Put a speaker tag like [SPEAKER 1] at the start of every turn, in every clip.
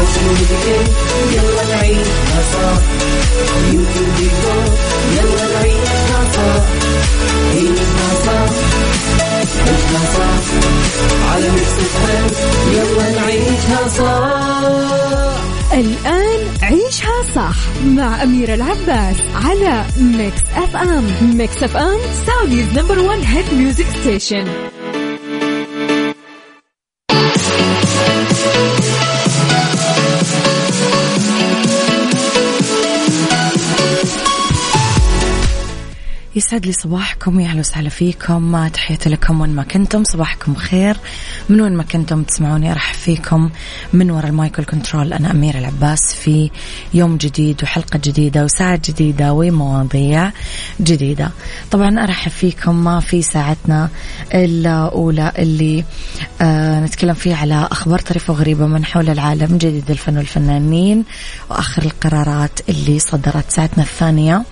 [SPEAKER 1] يوتيوب يلا نعيشها يلا نعيشها صح
[SPEAKER 2] الآن عيشها صح مع أميرة العباس على Mix FM Mix FM Saudi's number one hit music station يسعد لي صباحكم يا أهلا وسهلا فيكم. تحياتي لكم وين ما كنتم. صباحكم خير من وين ما كنتم تسمعوني أرحب فيكم. من وراء ال mic وال control أنا أميرة العباس في يوم جديد وحلقة جديدة وساعه جديدة ومواضيع جديدة. طبعا أرحب فيكم في ساعتنا الأولى اللي آه نتكلم فيها على أخبار طريفة وغريبة من حول العالم جديد الفن والفنانين وآخر القرارات اللي صدرت. ساعتنا الثانية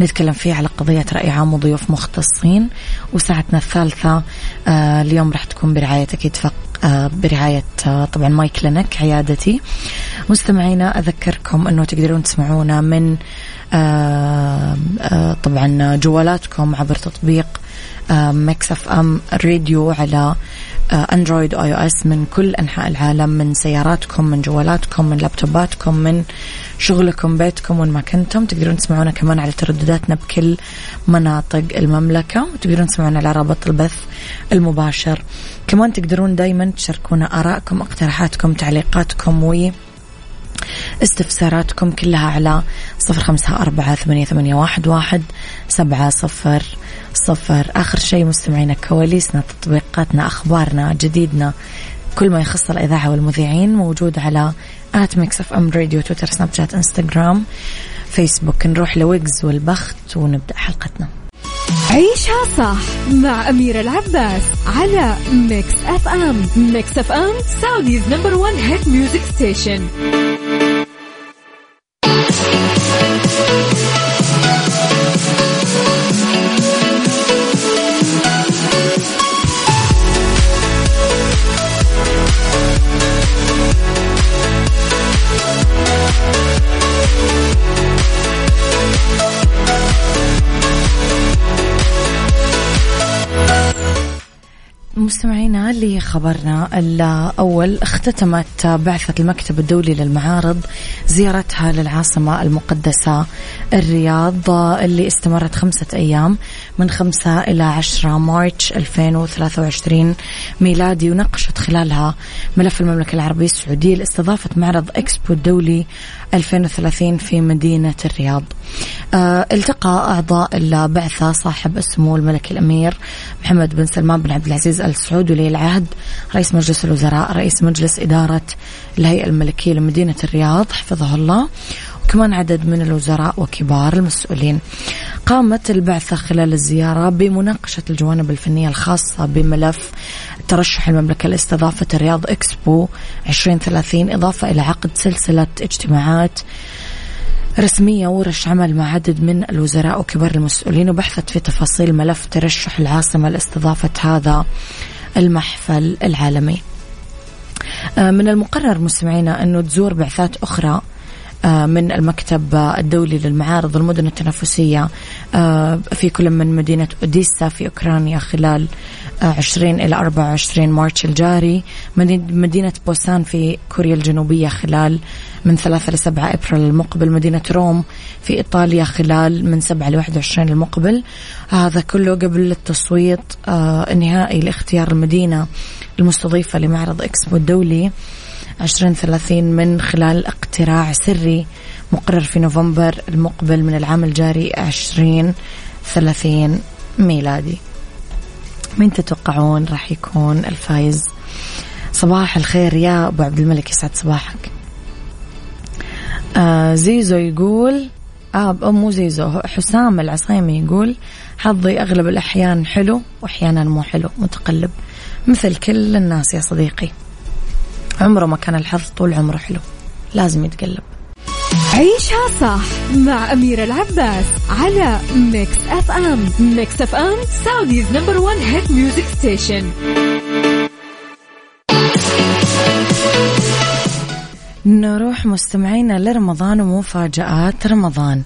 [SPEAKER 2] نتكلم فيها على قضية راي رائعة وضيوف مختصين. وساعتنا الثالثة آه اليوم راح تكون برعاية أكيد فق آه برعاية آه طبعا My Clinic عيادتي. مستمعينا أذكركم أنه تقدرون تسمعونا من آه آه طبعا جوالاتكم عبر تطبيق آه Mix FM Radio على Android و iOS من كل أنحاء العالم من سياراتكم من جوالاتكم من لابتوباتكم من شغلكم بيتكم وين ما كنتم. تقدرون تسمعونا كمان على تردداتنا بكل مناطق المملكة وتقدرون تسمعونا على رابط البث المباشر. كمان تقدرون دايما تشاركونا آرائكم اقتراحاتكم تعليقاتكم و استفساراتكم كلها على صفر خمسة أربعة ثمانية, ثمانية واحد, واحد سبعة صفر صفر. آخر شيء مستمعينا كواليسنا تطبيقاتنا أخبارنا جديدنا كل ما يخص الإذاعة والمذيعين موجود على at Mix FM Radio تويتر سناب شات إنستغرام فيسبوك. نروح لويجز والبخت ونبدأ حلقتنا. عيشها صح مع أميرة العباس على Mix FM. Mix FM Saudi's number one hit music
[SPEAKER 3] station لخبرنا الأول اختتمت بعثة المكتب الدولي للمعارض زيارتها للعاصمة المقدسة الرياض اللي استمرت خمسة أيام من خمسة إلى عشرة مارتش 2023 ميلادي وناقشت خلالها ملف المملكة العربية السعودية لاستضافة معرض إكسبو الدولي 2030 في مدينة الرياض. آه، التقى أعضاء البعثة صاحب السمو الملكي الأمير محمد بن سلمان بن عبد العزيز آل سعود ولي العهد رئيس مجلس الوزراء رئيس مجلس إدارة الهيئة الملكية لمدينة الرياض حفظه الله. وكمان عدد من الوزراء وكبار المسؤولين. قامت البعثة خلال الزيارة بمناقشة الجوانب الفنية الخاصة بملف ترشح المملكة لاستضافة الرياض إكسبو 2030 إضافة إلى عقد سلسلة اجتماعات رسمية ورش عمل مع عدد من الوزراء وكبار المسؤولين وبحثت في تفاصيل ملف ترشح العاصمة لاستضافة هذا المحفل العالمي. آه، من المقرر مستمعينا أنه تزور بعثات أخرى من المكتب الدولي للمعارض والمدن التنافسية آه، في كل من مدينة أوديسا في أوكرانيا خلال 20 إلى 24 مارتش الجاري مدينة بوسان في كوريا الجنوبية خلال من 3 ل 7 أبريل المقبل مدينة روم في إيطاليا خلال من 7 ل 21 المقبل. هذا كله قبل التصويت آه، النهائي لاختيار المدينة المستضيفة لمعرض إكسبو الدولي. 2030 من خلال اقتراع سري مقرر في نوفمبر المقبل من العام الجاري 2030 ميلادي. من تتوقعون راح يكون الفايز؟ صباح الخير يا أبو عبد الملك يسعد صباحك. آه زيزو يقول آه مو زيزو حسام العصيمي يقول حظي أغلب الأحيان حلو وأحيانا مو حلو متقلب. مثل كل الناس يا صديقي. عمره ما كان الحظ طول عمره حلو. لازم يتقلب.
[SPEAKER 4] عيشها صح مع أميرة العباس على Mix FM Mix FM Saudi's number one hit music station
[SPEAKER 3] نروح مستمعينا لرمضان ومفاجآت رمضان.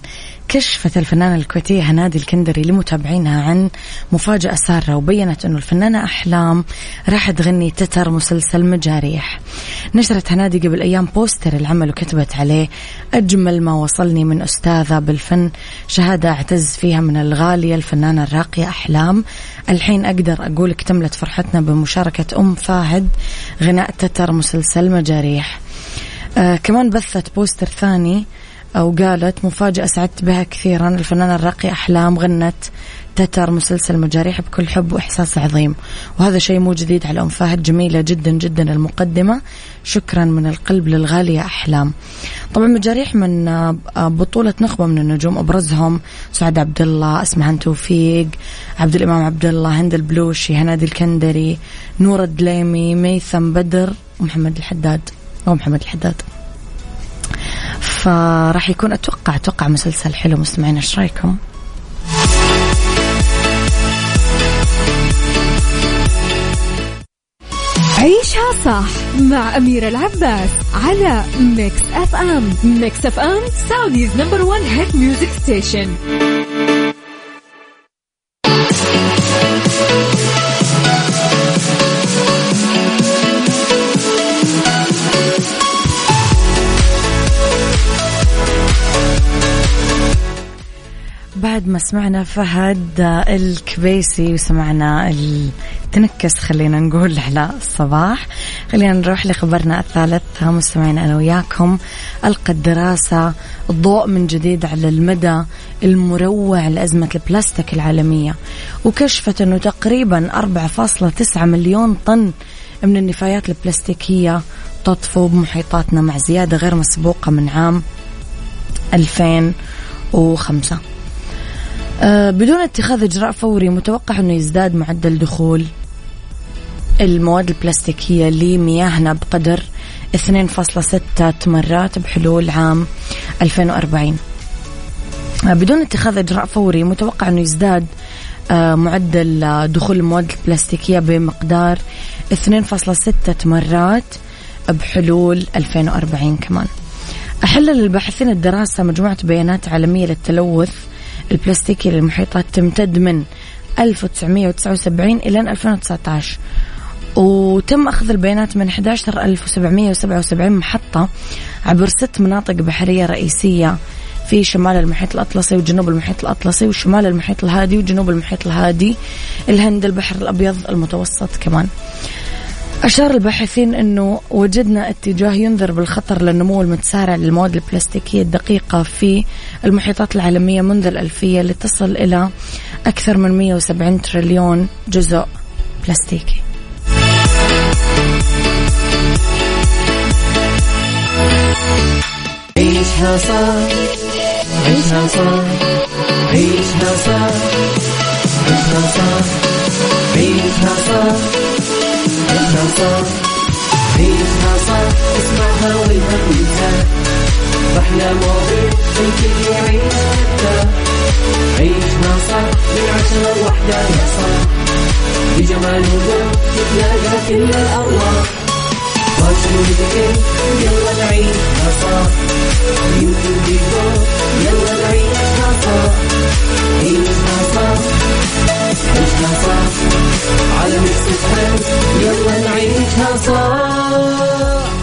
[SPEAKER 3] كشفت الفنانة الكويتية هنادي الكندري لمتابعينها عن مفاجأة سارة وبينت أنه الفنانة أحلام راح تغني تتر مسلسل مجاريح. نشرت هنادي قبل أيام بوستر العمل وكتبت عليه أجمل ما وصلني من أستاذة بالفن شهادة أعتز فيها من الغالية الفنانة الراقية أحلام. الحين أقدر أقول اكتملت فرحتنا بمشاركة أم فاهد غناء تتر مسلسل مجاريح. آه كمان بثت بوستر ثاني وقالت مفاجأة سعدت بها كثيرا. الفنانة الراقية أحلام غنت تتر مسلسل مجاريح بكل حب وإحساس عظيم. وهذا شيء مو جديد على أم فهد جميلة جدا جدا المقدمة. شكرا من القلب للغالية أحلام. طبعا مجاريح من آه، بطولة نخبة من النجوم أبرزهم سعد عبد الله اسمهان توفيق عبد الإمام عبد الله هند البلوشي هنادي الكندري نور الدليمي ميثم بدر ومحمد الحداد. أو محمد الحداد. فراح يكون أتوقع أتوقع مسلسل حلو. مستمعين إيش رأيكم؟
[SPEAKER 4] عيشها صح مع أميرة العباس على Mix FM Mix FM Saudi's number one hit music station
[SPEAKER 3] بعد ما سمعنا فهد الكبيسي وسمعنا التنكس خلينا نقول على الصباح. خلينا نروح لخبرنا الثالث. مستمعين أنا وياكم. ألقى الدراسة الضوء من جديد على المدى المروع لأزمة البلاستيك العالمية وكشفت أنه تقريبا 4.9 مليون طن من النفايات البلاستيكية تطفو بمحيطاتنا مع زيادة غير مسبوقة من عام 2005 آه، بدون اتخاذ اجراء فوري متوقع انه يزداد معدل دخول المواد البلاستيكية لمياهنا بقدر 2.6 مرات بحلول عام 2040 آه، بدون اتخاذ اجراء فوري متوقع انه يزداد آه، معدل دخول المواد البلاستيكية بمقدار 2.6 مرات بحلول 2040 كمان. أحلل الباحثين الدراسة مجموعة بيانات عالمية للتلوث البلاستيكي للمحيطات تمتد من 1979 إلى 2019 وتم أخذ البيانات من 11777 محطة عبر ست مناطق بحرية رئيسية في شمال المحيط الأطلسي وجنوب المحيط الأطلسي وشمال المحيط الهادي وجنوب المحيط الهادي الهند البحر الأبيض المتوسط كمان. أشار الباحثين أنه وجدنا اتجاه ينذر بالخطر للنمو المتسارع للمواد البلاستيكية الدقيقة في المحيطات العالمية منذ الألفية لتصل إلى أكثر من 170 تريليون جزء بلاستيكي. عيشها صح. عيشها صح. عيشها صح. عيشها صح. عيشها صح. اسمعها والهم ينزاح أحلى مواضيع الكل يعيش حتى عيشها صح من عشرة لوحدة يا صاح بجمال وذوق تتلاقى كل الأرواح فاشل وذكر يلا نعيشها صح يمكن ديكور يلا نعيشها صح عيشها صح عيشها صح على Mix يلا نعيشها صح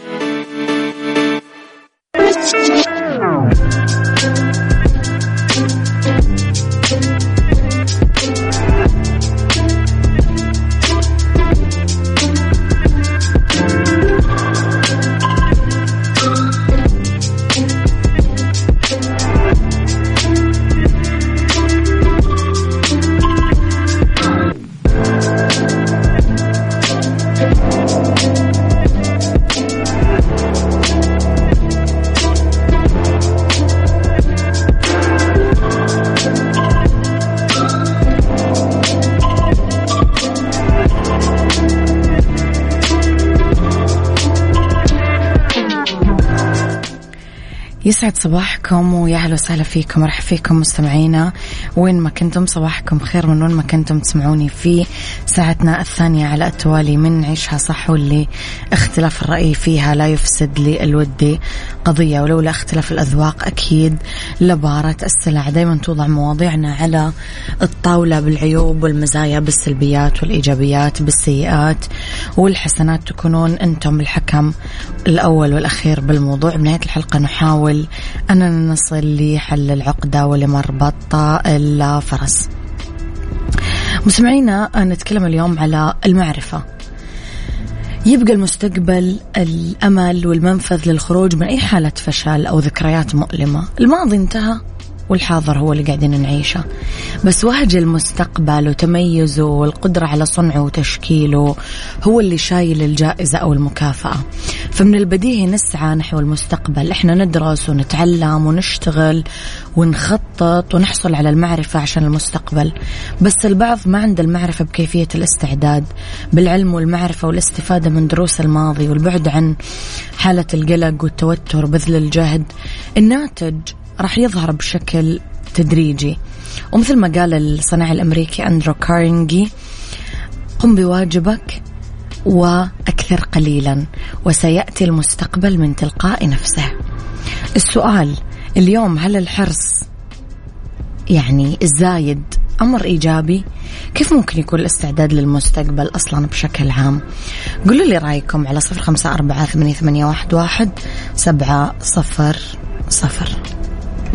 [SPEAKER 3] يسعد صباحكم ويا أهلا وسهلا فيكم. مرحبا فيكم مستمعينا. وين ما كنتم صباحكم خير من وين ما كنتم تسمعوني في ساعتنا الثانية على التوالي من عيشها صح واللي اختلاف الرأي فيها لا يفسد لي الودي قضية ولولا اختلاف الأذواق أكيد لبارة السلع. دايما توضع مواضيعنا على الطاولة بالعيوب والمزايا بالسلبيات والإيجابيات بالسيئات والحسنات. تكونون أنتم الحكم الأول والأخير بالموضوع. بنهاية الحلقة نحاول أننا نصل لحل العقدة ولمربط الفرس. مستمعينا نتكلم اليوم على المعرفة. يبقى المستقبل الأمل والمنفذ للخروج من أي حالة فشل أو ذكريات مؤلمة. الماضي انتهى. والحاضر هو اللي قاعدين نعيشه. بس وهج المستقبل وتميزه والقدرة على صنعه وتشكيله هو اللي شايل الجائزة أو المكافأة. فمن البديهي نسعى نحو المستقبل. إحنا ندرس ونتعلم ونشتغل ونخطط ونحصل على المعرفة عشان المستقبل. بس البعض ما عنده المعرفة بكيفية الاستعداد بالعلم والمعرفة والاستفادة من دروس الماضي والبعد عن حالة القلق والتوتر وبذل الجهد. الناتج راح يظهر بشكل تدريجي. ومثل ما قال الصناعي الأمريكي أندرو كارنجي قم بواجبك وأكثر قليلا وسيأتي المستقبل من تلقاء نفسه. السؤال اليوم هل الحرص يعني الزايد أمر إيجابي؟ كيف ممكن يكون الاستعداد للمستقبل أصلا بشكل عام؟ قولوا لي رأيكم على صفر خمسة أربعة ثمانية واحد سبعة صفر صفر.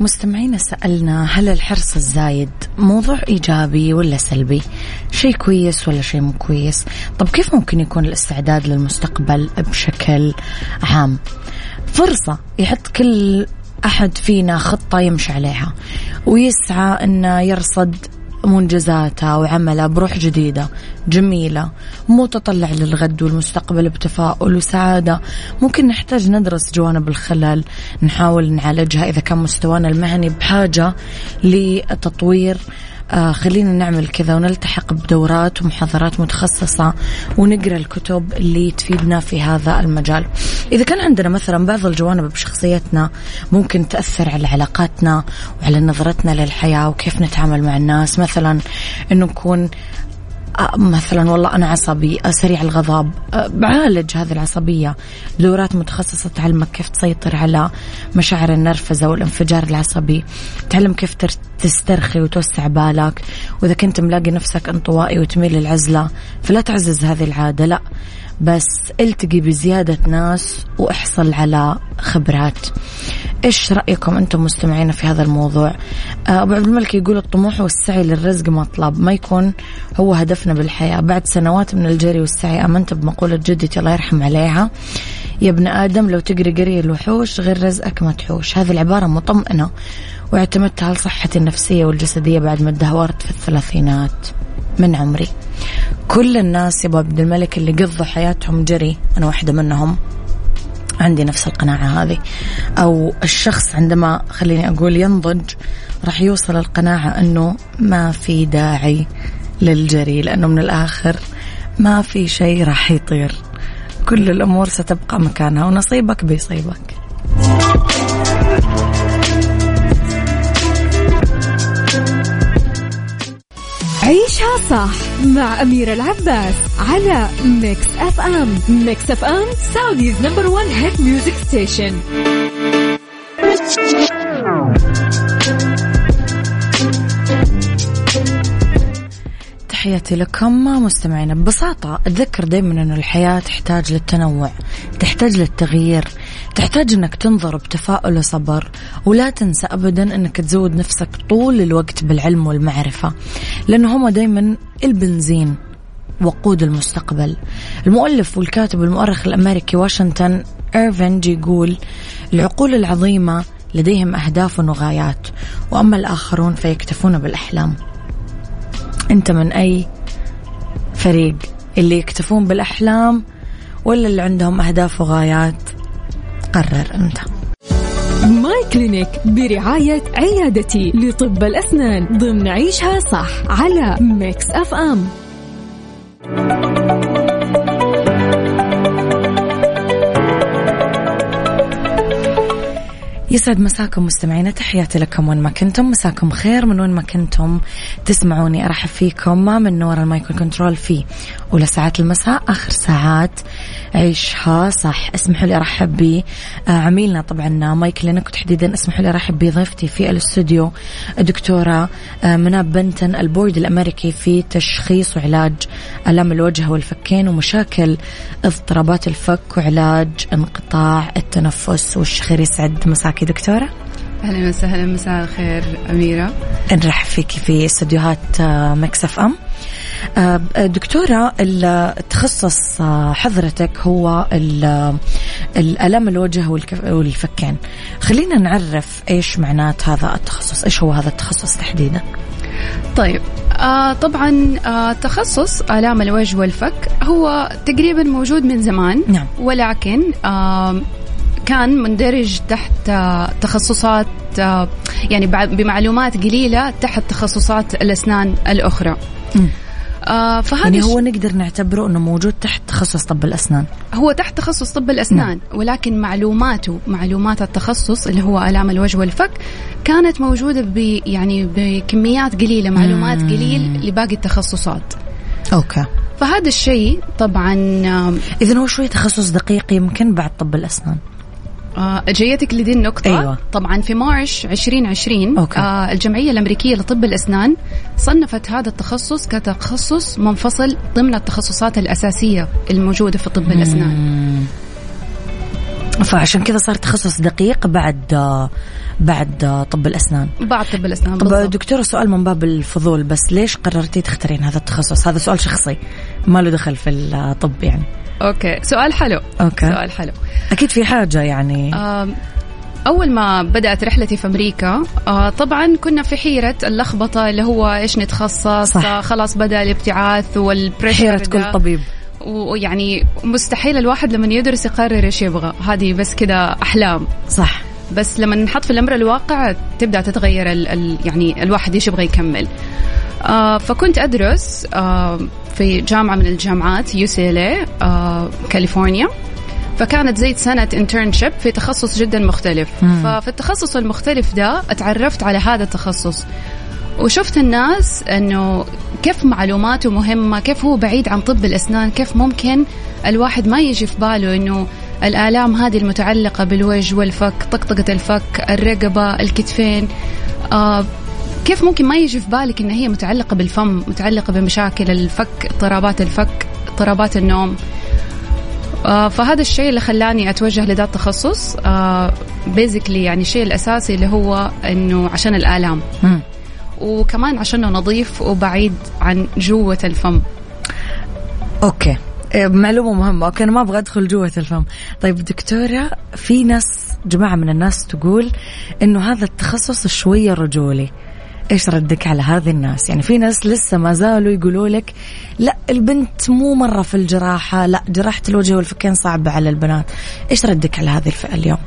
[SPEAKER 3] مستمعينا سألنا هل الحرص الزايد موضوع إيجابي ولا سلبي؟ شيء كويس ولا شيء مو كويس؟ طب كيف ممكن يكون الاستعداد للمستقبل بشكل عام؟ فرصة يحط كل أحد فينا خطة يمشي عليها ويسعى أنه يرصد منجزاته وعمله بروح جديدة جميلة متطلع للغد والمستقبل بتفاؤل وسعادة. ممكن نحتاج ندرس جوانب الخلل نحاول نعالجها إذا كان مستوانا المهني بحاجة لتطوير آه خلينا نعمل كذا ونلتحق بدورات ومحاضرات متخصصة ونقرأ الكتب اللي تفيدنا في هذا المجال. إذا كان عندنا مثلا بعض الجوانب بشخصيتنا ممكن تأثر على علاقاتنا وعلى نظرتنا للحياة وكيف نتعامل مع الناس. مثلا أنه نكون مثلا والله أنا عصبي سريع الغضب بعالج هذه العصبية. دورات متخصصة تعلمك كيف تسيطر على مشاعر النرفزة والانفجار العصبي تعلم كيف تسترخي وتوسع بالك. وإذا كنت ملاقي نفسك أنطوائي وتميل للعزلة فلا تعزز هذه العادة لا. بس التقي بزيادة ناس وإحصل على خبرات. إيش رأيكم أنتم مستمعين في هذا الموضوع؟ آه، أبو عبد الملك يقول الطموح والسعي للرزق مطلب ما يكون هو هدفنا بالحياة. بعد سنوات من الجري والسعي آمنت بمقولة جدتي الله يرحم عليها يا ابن آدم لو تقري قري الوحوش غير رزقك ما تحوش هذه العبارة مطمئنة واعتمدتها على صحتي النفسية والجسدية بعد ما تدهورت في الثلاثينات. من عمري. كل الناس يا أبو عبد الملك اللي قضوا حياتهم جري. أنا واحدة منهم. عندي نفس القناعة هذه. أو الشخص عندما خليني أقول ينضج راح يوصل القناعة أنه ما في داعي للجري لأنه من الآخر ما في شيء راح يطير. كل الأمور ستبقى مكانها ونصيبك بيصيبك.
[SPEAKER 4] صح مع أميرة العباس على Mix FM Mix FM Saudi's number one hit music station
[SPEAKER 3] تحياتي لكم مستمعينا. ببساطة أتذكر دائما أن الحياة تحتاج للتنوع تحتاج للتغيير. تحتاج أنك تنظر بتفاؤل وصبر ولا تنسى أبدا أنك تزود نفسك طول الوقت بالعلم والمعرفة لأنه هم دائما البنزين وقود المستقبل. المؤلف والكاتب والمؤرخ الأمريكي واشنطن إيرفنج يقول العقول العظيمة لديهم أهداف وغايات وأما الآخرون فيكتفون بالأحلام. أنت من أي فريق؟ اللي يكتفون بالأحلام ولا اللي عندهم أهداف وغايات؟ قرر أنت.
[SPEAKER 4] My Clinic برعاية عيادتي لطب الأسنان ضمن عيشها صح على Mix FM.
[SPEAKER 3] يسعد مساكم مستمعينا تحياتي لكم وين ما كنتم. مساكم خير من وين ما كنتم. تسمعوني أرحب فيكم. معاكم من ورا المايك وال control في أولى ساعات المساء آخر ساعات عيشها. صح اسمحوا لي أرحب بعميلنا طبعا My Clinic وتحديدا اسمحوا لي أرحب بضيفتي في الاستوديو الدكتورة آه، منى بنتن البورد الأمريكي في تشخيص وعلاج الام الوجه والفكين ومشاكل اضطرابات الفك وعلاج انقطاع التنفس. والشخير يسعد مساك دكتورة؟
[SPEAKER 5] أهلا وسهلا مساء الخير أميرة.
[SPEAKER 3] نرحب فيك في استديوهات آه، مكسف أم. آه، دكتورة التخصص آه، حضرتك هو الألم الوجه والفكين. خلينا نعرف إيش معنات هذا التخصص إيش هو هذا التخصص تحديدا؟
[SPEAKER 5] طيب آه طبعا آه تخصص آلام الوجه والفك هو تقريبا موجود من زمان.
[SPEAKER 3] نعم.
[SPEAKER 5] ولكن آه كان مندرج تحت آه، تخصصات آه، يعني بمعلومات قليلة تحت تخصصات الأسنان الأخرى.
[SPEAKER 3] آه فهذا يعني هو نقدر نعتبره إنه موجود تحت تخصص طب الأسنان.
[SPEAKER 5] هو تحت تخصص طب الأسنان نعم. ولكن معلوماته معلومات التخصص اللي هو ألام الوجه والفك كانت موجودة ب يعني بكميات قليلة معلومات مم. قليل لباقي التخصصات.
[SPEAKER 3] أوكي.
[SPEAKER 5] فهذا الشيء طبعا
[SPEAKER 3] اذا هو شوي تخصص دقيق يمكن بعد طب
[SPEAKER 5] الأسنان. جيتك لدي النقطة
[SPEAKER 3] أيوة.
[SPEAKER 5] طبعا في March 2020
[SPEAKER 3] أوكي.
[SPEAKER 5] آه الجمعية الأمريكية لطب الأسنان صنفت هذا التخصص كتخصص منفصل ضمن التخصصات الأساسية الموجودة في طب الأسنان
[SPEAKER 3] فعشان كذا صار تخصص دقيق بعد بعد طب الأسنان
[SPEAKER 5] بعد طب الأسنان
[SPEAKER 3] طب بالضبط. دكتورة سؤال من باب الفضول بس ليش قررتي تختارين هذا التخصص هذا سؤال شخصي ما له دخل في الطب يعني
[SPEAKER 5] أوكي. سؤال حلو.
[SPEAKER 3] أوكي.
[SPEAKER 5] سؤال حلو.
[SPEAKER 3] أكيد في حاجة يعني.
[SPEAKER 5] أول ما بدأت رحلتي في أمريكا آه طبعا كنا في حيرة اللخبطة اللي هو إيش نتخصص؟ صح. آه خلاص بدأ الابتعاث وال pressure
[SPEAKER 3] حيرة كل طبيب.
[SPEAKER 5] ويعني مستحيل الواحد لما يدرس يقرر إيش يبغى. هذه بس كذا أحلام.
[SPEAKER 3] صح.
[SPEAKER 5] بس لما نحط في الأمر الواقع تبدأ تتغير ال ال يعني الواحد إيش يبغى يكمل. فكنت أدرس آه في جامعة من الجامعات UC آه كاليفورنيا. فكانت زي سنة internship في تخصص جدا مختلف. مم. ففي التخصص المختلف ده اتعرفت على هذا التخصص. وشفت الناس إنه كيف معلوماته مهمة كيف هو بعيد عن طب الأسنان كيف ممكن الواحد ما يجي في باله إنه الآلام هذه المتعلقة بالوجه والفك طقطقة الفك الرقبة الكتفين. آه كيف ممكن ما يجي في بالك إن هي متعلقة بالفم متعلقة بمشاكل الفك اضطرابات الفك اضطرابات النوم؟ آه فهذا الشيء اللي خلاني أتوجه لذا التخصص آه بيزيكلي يعني الشيء الأساسي اللي هو إنه عشان الآلام. م. وكمان عشانه نظيف وبعيد عن جوة الفم.
[SPEAKER 3] أوكي. إيه، معلومة مهمة. أوكي أنا ما أبغى أدخل جوة الفم. طيب دكتورة في ناس جماعة من الناس تقول إنه هذا التخصص شوية رجولي. إيش ردك على هذه الناس؟ يعني في ناس لسه ما زالوا يقولوا لك لا البنت مو مرة في الجراحة لا جراحة الوجه والفكين صعبة على البنات. إيش ردك على هذه الفئة اليوم؟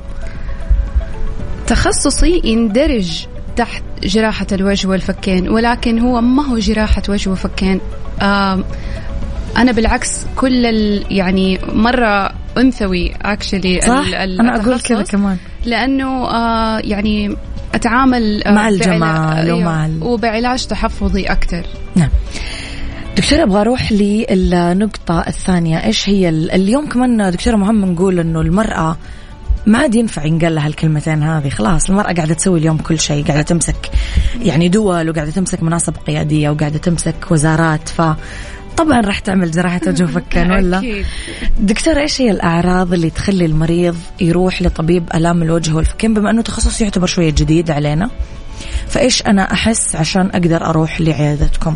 [SPEAKER 5] تخصصي يندرج تحت جراحة الوجه والفكين ولكن هو ما هو جراحة وجه وفكين. أنا بالعكس كل يعني مرة أنثوي اكشلي
[SPEAKER 3] صح؟ أنا أقول كذا كمان.
[SPEAKER 5] لأنه آه يعني أتعامل
[SPEAKER 3] آه، مع الجمال أيوه ومع
[SPEAKER 5] وبعلاج تحفظي أكثر.
[SPEAKER 3] نعم. دكتورة أبغى أروح للنقطة الثانية. إيش هي اليوم كمان دكتورة مهم نقول إنه المرأة ما عاد ينفع ينقال لها الكلمتين هذه. خلاص المرأة قاعدة تسوي اليوم كل شيء قاعدة تمسك يعني دول وقاعدة تمسك مناصب قيادية وقاعدة تمسك وزارات. ف طبعا راح تعمل جراحة وجه وفكين ولا؟ دكتور إيش هي الأعراض اللي تخلي المريض يروح لطبيب آلام الوجه والفكين؟ بما أنه تخصص يعتبر شوية جديد علينا فإيش أنا أحس عشان أقدر أروح لعيادتكم؟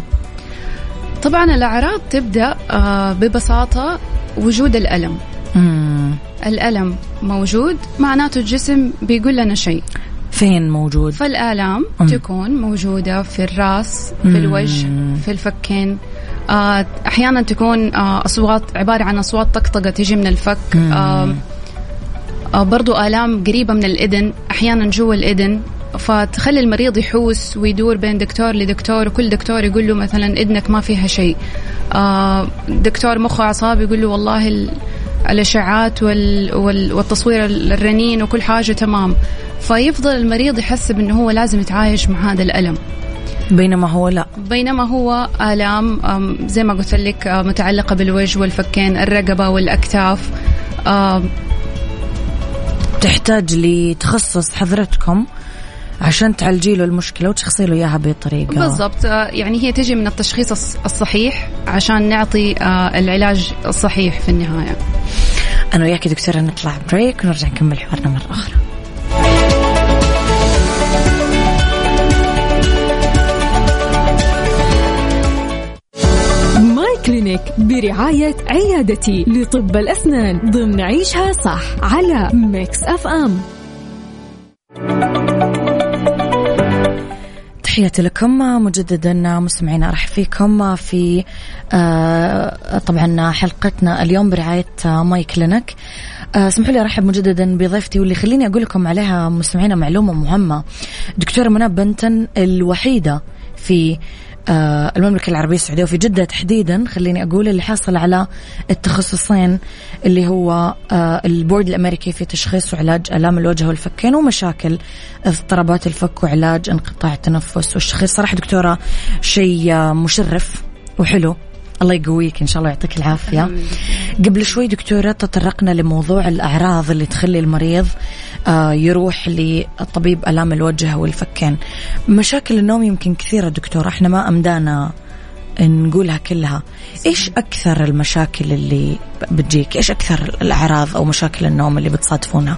[SPEAKER 5] طبعا الأعراض تبدأ آه، ببساطة وجود الألم.
[SPEAKER 3] مم.
[SPEAKER 5] الألم موجود معناته الجسم بيقول لنا شيء.
[SPEAKER 3] فين موجود؟
[SPEAKER 5] فالآلام مم. تكون موجودة في الرأس في الوجه في الفكين. أحيانا تكون آه، أصوات عبارة عن أصوات طقطقة تجي من الفك. برضو آلام قريبة من الإذن أحيانا جوا الإذن. فتخلي المريض يحوس ويدور بين دكتور لدكتور وكل دكتور يقول له مثلا إذنك ما فيها شيء. دكتور مخ واعصاب يقول له والله الاشعاعات والتصوير الرنين وكل حاجة تمام. فيفضل المريض يحسب انه هو لازم يتعايش مع هذا الألم.
[SPEAKER 3] بينما هو لا.
[SPEAKER 5] بينما هو آلام زي ما قلت لك متعلقة بالوجه والفكين الرقبة والأكتاف.
[SPEAKER 3] تحتاج لتخصص حضرتكم عشان تعالجي له المشكلة وتشخصي له إياها بطريقة.
[SPEAKER 5] بالضبط. يعني هي تجي من التشخيص الصحيح عشان نعطي العلاج الصحيح في النهاية.
[SPEAKER 3] أنا وياك دكتورة نطلع break ونرجع نكمل حوارنا مرة
[SPEAKER 4] أخرى. Clinic برعاية عيادتي لطب الأسنان ضمن عيشها صح على Mix FM.
[SPEAKER 3] تحياتي لكم مجددا مستمعينا ارحب فيكم في آه، طبعا حلقتنا اليوم برعاية My Clinic آه، اسمحوا لي أرحب مجددا بضيفتي واللي خليني أقول لكم عليها مستمعينا معلومة مهمة. دكتورة منى بنتن الوحيدة في المملكة العربية السعودية وفي جدة تحديدا خليني أقول اللي حاصل على التخصصين اللي هو آه، البورد الأمريكي في تشخيص وعلاج آلام الوجه والفكين ومشاكل اضطرابات الفك وعلاج انقطاع التنفس. والشخيص صراحة دكتورة شيء مشرف وحلو. الله يقويك إن شاء الله يعطيك العافية. قبل شوي دكتورة تطرقنا لموضوع الأعراض اللي تخلي المريض آه، يروح لطبيب ألام الوجه والفكين مشاكل النوم يمكن كثيرة دكتورة إحنا ما أمدانا نقولها كلها. إيش أكثر المشاكل اللي بتجيك؟ إيش أكثر الأعراض أو مشاكل النوم اللي بتصادفونها؟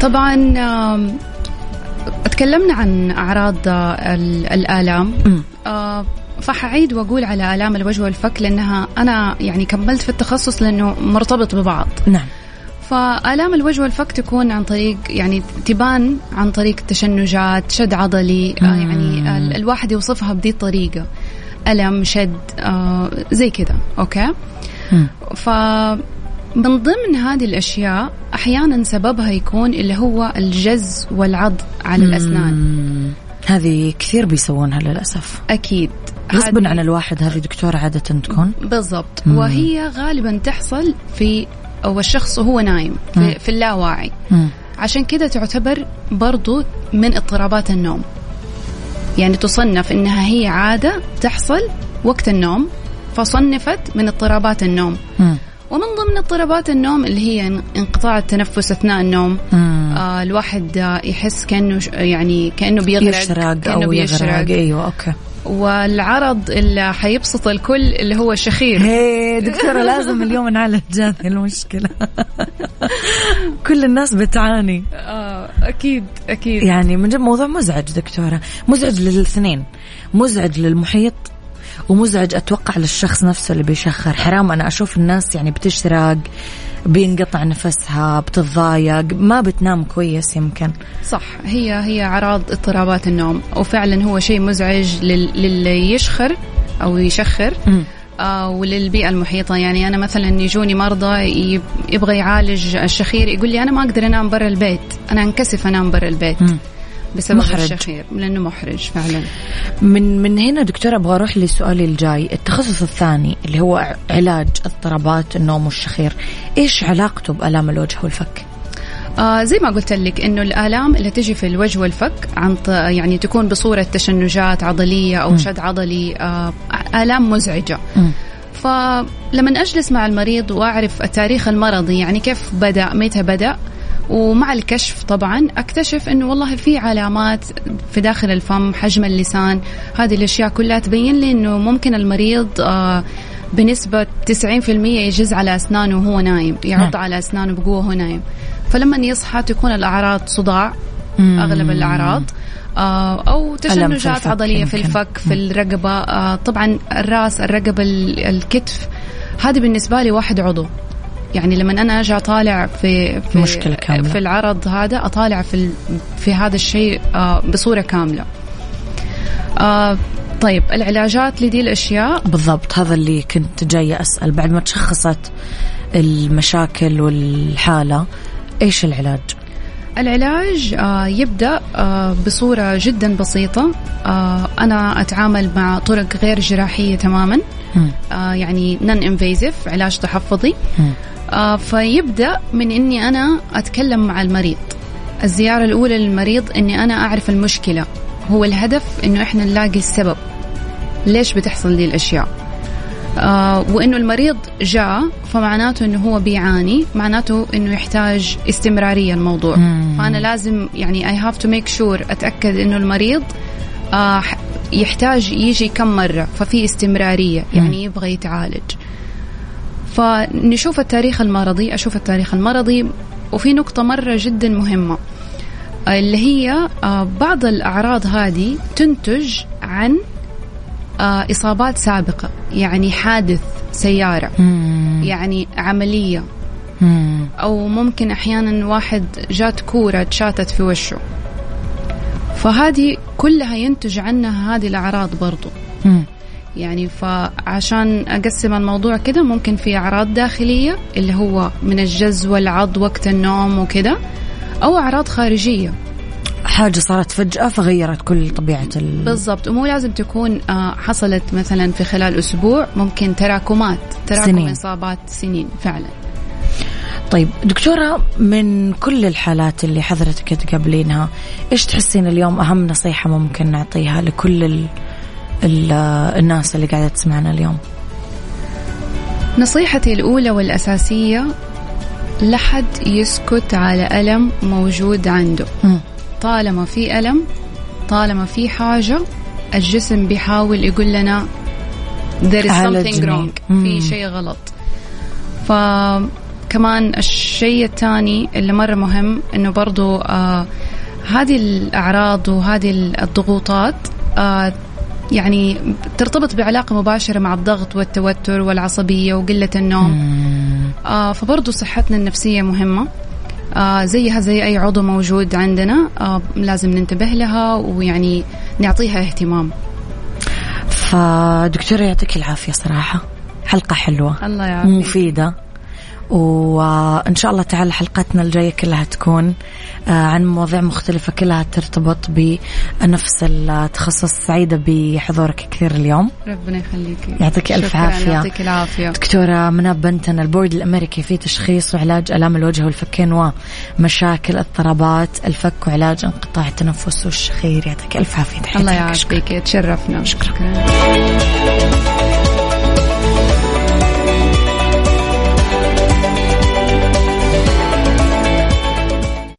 [SPEAKER 5] طبعا تكلمنا عن أعراض الآلام. فحعيد وأقول على آلام الوجه والفك لأنها أنا يعني كملت في التخصص لأنه مرتبط ببعض.
[SPEAKER 3] نعم.
[SPEAKER 5] فآلام الوجه والفك تكون عن طريق يعني تبان عن طريق تشنجات شد عضلي آه يعني الواحد يوصفها بدي الطريقة. ألم شد آه زي كذا أوكي؟ مم. ف من ضمن هذه الأشياء أحيانا سببها يكون اللي هو الجز والعض على الأسنان.
[SPEAKER 3] هذه كثير بيسوونها للأسف.
[SPEAKER 5] أكيد.
[SPEAKER 3] غصبا عن الواحد هذه دكتورة عادة تكون.
[SPEAKER 5] بالضبط. مم. وهي غالبا تحصل في أو الشخص وهو نايم في, مم. في اللاواعي. مم. عشان كذا تعتبر برضو من اضطرابات النوم. يعني تصنف إنها هي عادة تحصل وقت النوم فصنفت من اضطرابات النوم. مم. ومن ضمن اضطرابات النوم اللي هي انقطاع التنفس أثناء النوم. آه الواحد يحس كأنه يعني كأنه بيغرق
[SPEAKER 3] يشرق أو يغرق. أيوه أوكي.
[SPEAKER 5] والعرض اللي حيبسط الكل اللي هو الشخير
[SPEAKER 3] هي دكتورة لازم اليوم نعالج هذه المشكلة. كل الناس بتعاني.
[SPEAKER 5] آه أكيد أكيد.
[SPEAKER 3] يعني من جد موضوع مزعج دكتورة. مزعج للاثنين. مزعج للمحيط ومزعج أتوقع للشخص نفسه اللي بيشخر. حرام أنا أشوف الناس يعني بتشرق. بينقطع نفسها بتتضايق ما بتنام كويس يمكن.
[SPEAKER 5] صح هي هي أعراض اضطرابات النوم وفعلا هو شيء مزعج للي يشخر أو يشخر آه وللبيئة المحيطة. يعني أنا مثلا يجوني مرضى يبغى يعالج الشخير يقول لي أنا ما أقدر أنام برا البيت أنا أنكسف أنام برا البيت. م. بسبب محرج. الشخير لأنه محرج فعلا
[SPEAKER 3] من من هنا دكتورة أبغى أروح لسؤالي الجاي التخصص الثاني اللي هو علاج اضطرابات النوم والشخير إيش علاقته بآلام الوجه والفك
[SPEAKER 5] آه زي ما قلت لك إنه الآلام اللي تجي في الوجه والفك عن يعني تكون بصورة تشنجات عضلية أو م. شد عضلي آه آلام مزعجة م. فلما أجلس مع المريض وأعرف التاريخ المرضي يعني كيف بدأ متى بدأ ومع الكشف طبعا أكتشف إنه والله في علامات في داخل الفم حجم اللسان هذه الأشياء كلها تبين لي إنه ممكن المريض آه بنسبة 90% يجز على أسنانه وهو نايم يعض نعم. على أسنانه بقوة وهو نايم. فلما يصحى تكون الأعراض صداع أغلب الأعراض آه أو تشنجات عضلية في الفك في الرقبة آه طبعا الرأس الرقبة الكتف هذه بالنسبة لي واحد عضو. يعني لما أنا أجي أطالع في في
[SPEAKER 3] مشكلة كاملة.
[SPEAKER 5] في العرض هذا أطالع في في هذا الشيء آه، بصورة كاملة. آه، طيب العلاجات لدي الأشياء
[SPEAKER 3] بالضبط هذا اللي كنت جاية أسأل بعد ما تشخصت المشاكل والحالة إيش العلاج؟
[SPEAKER 5] العلاج آه، يبدأ بصورة جدا بسيطة أنا أتعامل مع طرق غير جراحية تماما يعني non-invasive علاج تحفظي. فيبدأ من إني أنا أتكلم مع المريض. الزيارة الأولى للمريض إني أنا أعرف المشكلة. هو الهدف إنه إحنا نلاقي السبب. ليش بتحصل دي الأشياء؟ آه وإنه المريض جاء فمعناته إنه هو بيعاني معناته إنه يحتاج استمرارية الموضوع. مم. فأنا لازم يعني I have to make sure أتأكد إنه المريض آه يحتاج يجي كم مرة ففي استمرارية يعني يبغى يتعالج فنشوف التاريخ المرضي أشوف التاريخ المرضي وفي نقطة مرة جدا مهمة اللي هي آه بعض الأعراض هذه تنتج عن آه، إصابات سابقة يعني حادث سيارة مم. يعني عملية مم. أو ممكن أحيانا واحد جات كورة تشاتت في وشه فهذه كلها ينتج عنها هذه الأعراض برضو مم. يعني فعشان أقسم الموضوع كده ممكن في أعراض داخلية اللي هو من الجز والعض وقت النوم وكده أو أعراض خارجية
[SPEAKER 3] حاجة صارت فجأة فغيرت كل طبيعة ال...
[SPEAKER 5] بالضبط ومو لازم تكون آه، حصلت مثلا في خلال أسبوع ممكن تراكمات تراكم سنين. إصابات سنين فعلا
[SPEAKER 3] طيب دكتورة من كل الحالات اللي حضرتك تقابلينها إيش تحسين اليوم أهم نصيحة ممكن نعطيها لكل ال... ال... الناس اللي قاعدة تسمعنا اليوم؟
[SPEAKER 5] نصيحتي الأولى والأساسية لحد يسكت على ألم موجود عنده. م. طالما في ألم طالما في حاجة الجسم بيحاول يقول لنا there is something wrong في شيء غلط. فكمان الشيء الثاني اللي مرة مهم إنه برضو آه هذه الأعراض وهذه الضغوطات آه يعني ترتبط بعلاقة مباشرة مع الضغط والتوتر والعصبية وقلة النوم. آه فبرضو صحتنا النفسية مهمة. آه زيها زي أي عضو موجود عندنا آه لازم ننتبه لها ويعني نعطيها اهتمام.
[SPEAKER 3] فدكتورة يعطيك العافية صراحة. حلقة حلوة.
[SPEAKER 5] الله يعافيك.
[SPEAKER 3] مفيدة. وإن شاء الله تعالى حلقتنا الجاية كلها تكون آه، عن مواضيع مختلفة كلها ترتبط بنفس التخصص. سعيدة بحضورك كثير اليوم.
[SPEAKER 5] ربنا يخليك.
[SPEAKER 3] يعطيك ألف عافية.
[SPEAKER 5] يعطيك العافية.
[SPEAKER 3] دكتورة مناب بنتن البورد الأمريكي في تشخيص وعلاج آلام الوجه والفكين ومشاكل اضطرابات الفك وعلاج انقطاع التنفس والشخير. يعطيك ألف عافية.
[SPEAKER 5] الله يعافيك. تشرفنا.
[SPEAKER 3] شكرا, شكرا.